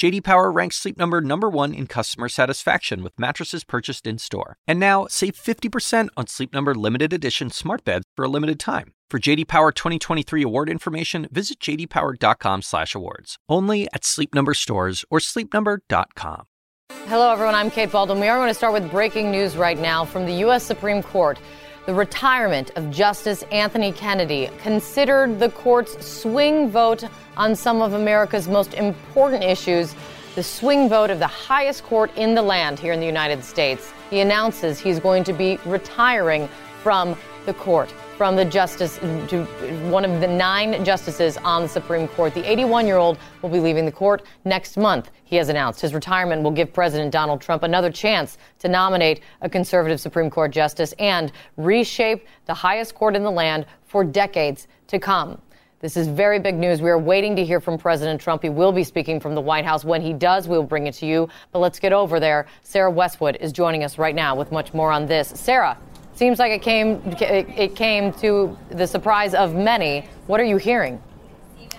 JD Power ranks Sleep Number number 1 in customer satisfaction with mattresses purchased in-store. And now, save 50% on Sleep Number limited edition smart beds for a limited time. For JD Power 2023 award information, visit jdpower.com/awards. Only at Sleep Number stores or sleepnumber.com. Hello everyone, I'm Kate Bolduan. We are going to start with breaking news right now from the US Supreme Court. The retirement of Justice Anthony Kennedy considered the court's swing vote on some of America's most important issues, the swing vote of the highest court in the land here in the United States. He announces he's going to be retiring from the court from the justice to one of the nine justices on the Supreme Court. The 81 year old will be leaving the court next month. He has announced his retirement will give President Donald Trump another chance to nominate a conservative Supreme Court justice and reshape the highest court in the land for decades to come. This is very big news. We are waiting to hear from President Trump. He will be speaking from the White House. When he does, we'll bring it to you. But let's get over there. Sarah Westwood is joining us right now with much more on this. Sarah, Seems like it came it came to the surprise of many. What are you hearing?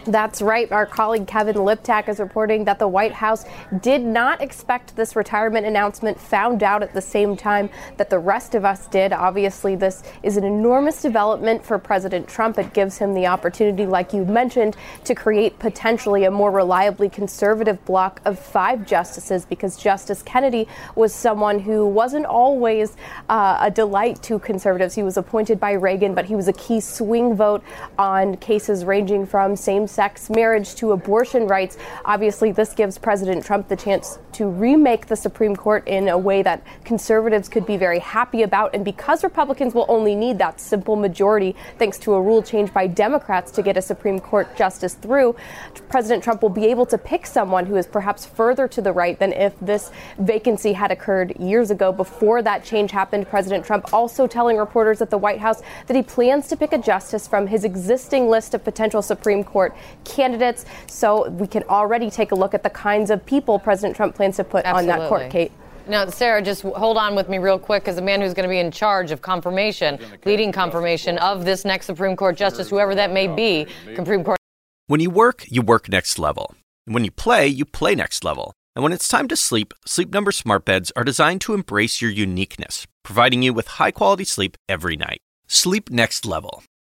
That's right. Our colleague Kevin Liptak is reporting that the White House did not expect this retirement announcement, found out at the same time that the rest of us did. Obviously, this is an enormous development for President Trump. It gives him the opportunity, like you mentioned, to create potentially a more reliably conservative bloc of five justices because Justice Kennedy was someone who wasn't always uh, a delight to conservatives. He was appointed by Reagan, but he was a key swing vote on cases ranging from same sex marriage to abortion rights. Obviously, this gives President Trump the chance to remake the Supreme Court in a way that conservatives could be very happy about. And because Republicans will only need that simple majority, thanks to a rule change by Democrats to get a Supreme Court justice through, President Trump will be able to pick someone who is perhaps further to the right than if this vacancy had occurred years ago. Before that change happened, President Trump also telling reporters at the White House that he plans to pick a justice from his existing list of potential Supreme Court candidates. So we can already take a look at the kinds of people President Trump plans to put Absolutely. on that court, Kate. Now, Sarah, just hold on with me real quick because the man who's going to be in charge of confirmation, leading confirmation of this next Supreme Court justice, whoever that may be, Supreme Court. When you work, you work next level. And when you play, you play next level. And when it's time to sleep, Sleep Number smart beds are designed to embrace your uniqueness, providing you with high quality sleep every night. Sleep next level.